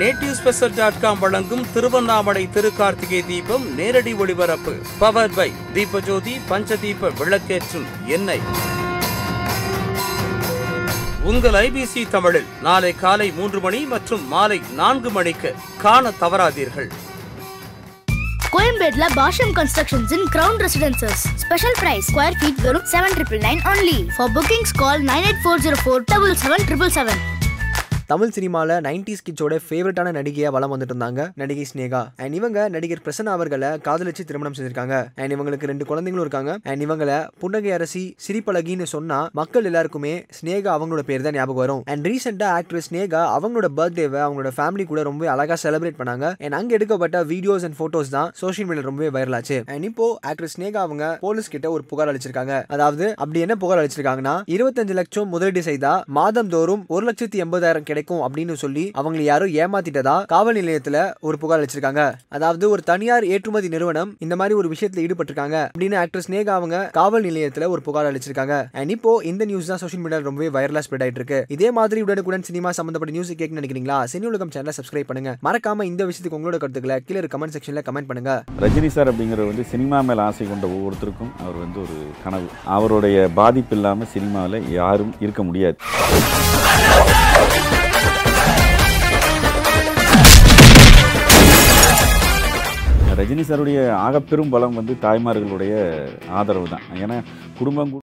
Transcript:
Native special dot com வழங்கும் திருவண்ணாமலை திருக்கார்த்திகை தீபம் நேரடி ஒளிபரப்பு. பவர் பை தீபஜோதி பஞ்சதீப விளக்கேற்றும் எண்ணெய். உங்கள் ஐபிசி தமிழில் நாளை காலை மூன்று மணி மற்றும் மாலை நான்கு மணிக்கு காண தவறாதீர்கள். கோயம்பேட்ல Basham constructions in Crown Residences special price square feet வெறும் seven triple nine only for bookings call nine eight four zero four double seven triple seven Tamil சினிமாவில் நைன்டிஸ் கிட்ஸோட ஃபேவரட்டான நடிகையாக வளம் வந்துட்டு இருந்தாங்க நடிகை ஸ்னேகா. அண்ட் இவங்க நடிகர் பிரசன்னா அவர்களை காதலிச்சு திருமணம் செஞ்சிருக்காங்க. அண்ட் இவங்களுக்கு ரெண்டு குழந்தைங்களும் இருக்காங்க. அண்ட் இவங்களை புன்னகை அரசி சிரிப்பழகின்னு சொன்னா மக்கள் எல்லாருக்குமே ஸ்னேகா அவங்களோட பேர் தான் ஞாபகம் வரும். அண்ட் ரீசெண்டா ஆக்ட்ரஸ் ஸ்னேகா அவங்களோட பர்த்டேவை அவங்களோட ஃபேமிலி கூட ரொம்ப அழகா செலிப்ரேட் பண்ணாங்க. அண்ட் அங்க எடுக்கப்பட்ட வீடியோஸ் அண்ட் போட்டோஸ் தான் சோஷியல் மீடியா ரொம்பவே வைரல் ஆச்சு. அண்ட் இப்போ ஆக்ட்ரஸ் ஸ்னேகா அவங்க போலீஸ் கிட்ட ஒரு புகார் அளிச்சிருக்காங்க. அதாவது அப்படி என்ன புகார் அளிச்சிருக்காங்கன்னா இருபத்தஞ்சு லட்சம் முதலீடு செய்தா மாதம் தோறும் ஒரு லட்சத்தி எண்பதாயிரம் கிடைக்கும் அப்படின்னு சொல்லி அவங்களை யாரோ ஏமாத்திட்டதா காவல் நிலையத்துல ஒரு புகார் அளிச்சிருக்காங்க. அதாவது ஒரு தனியார் ஏற்றுமதி நிறுவனம் இந்த மாதிரி ஒரு விஷயத்துல ஈடுபட்டிருக்காங்க அப்படின்னு ஆக்ட்ரஸ் ஸ்னேகா அவங்க காவல் நிலையத்துல ஒரு புகார் அளிச்சிருக்காங்க. அண்ட் இப்போ இந்த நியூஸ் தான் சோஷியல் மீடியா ரொம்பவே வைரலா ஸ்ப்ரெட் ஆயிட்டு இருக்கு இதே மாதிரி உடனுக்குடன் சினிமா சம்பந்தப்பட்ட நியூஸ் கேட்க நினைக்கிறீங்களா? சினி உலகம் சேனலை சப்ஸ்கிரைப் பண்ணுங்க. மறக்காம இந்த விஷயத்துக்கு உங்களோட கருத்துக்களை கீழே கமெண்ட் செக்ஷன்ல கமெண்ட் பண்ணுங்க. ரஜினி சார் அப்படிங்கிறவர் வந்து சினிமா மேல ஆசை கொண்ட ஒவ்வொருத்தருக்கும் அவர் வந்து ஒரு கனவு. அவருடைய பாதிப்பு இல்லாமல் சினிமாவில் யாரும் இருக்க முடியாது. ரஜினி சாருடைய ஆகப்பெரும் பலம் வந்து தாய்மார்களுடைய ஆதரவு தான் ஏன்னா குடும்பம்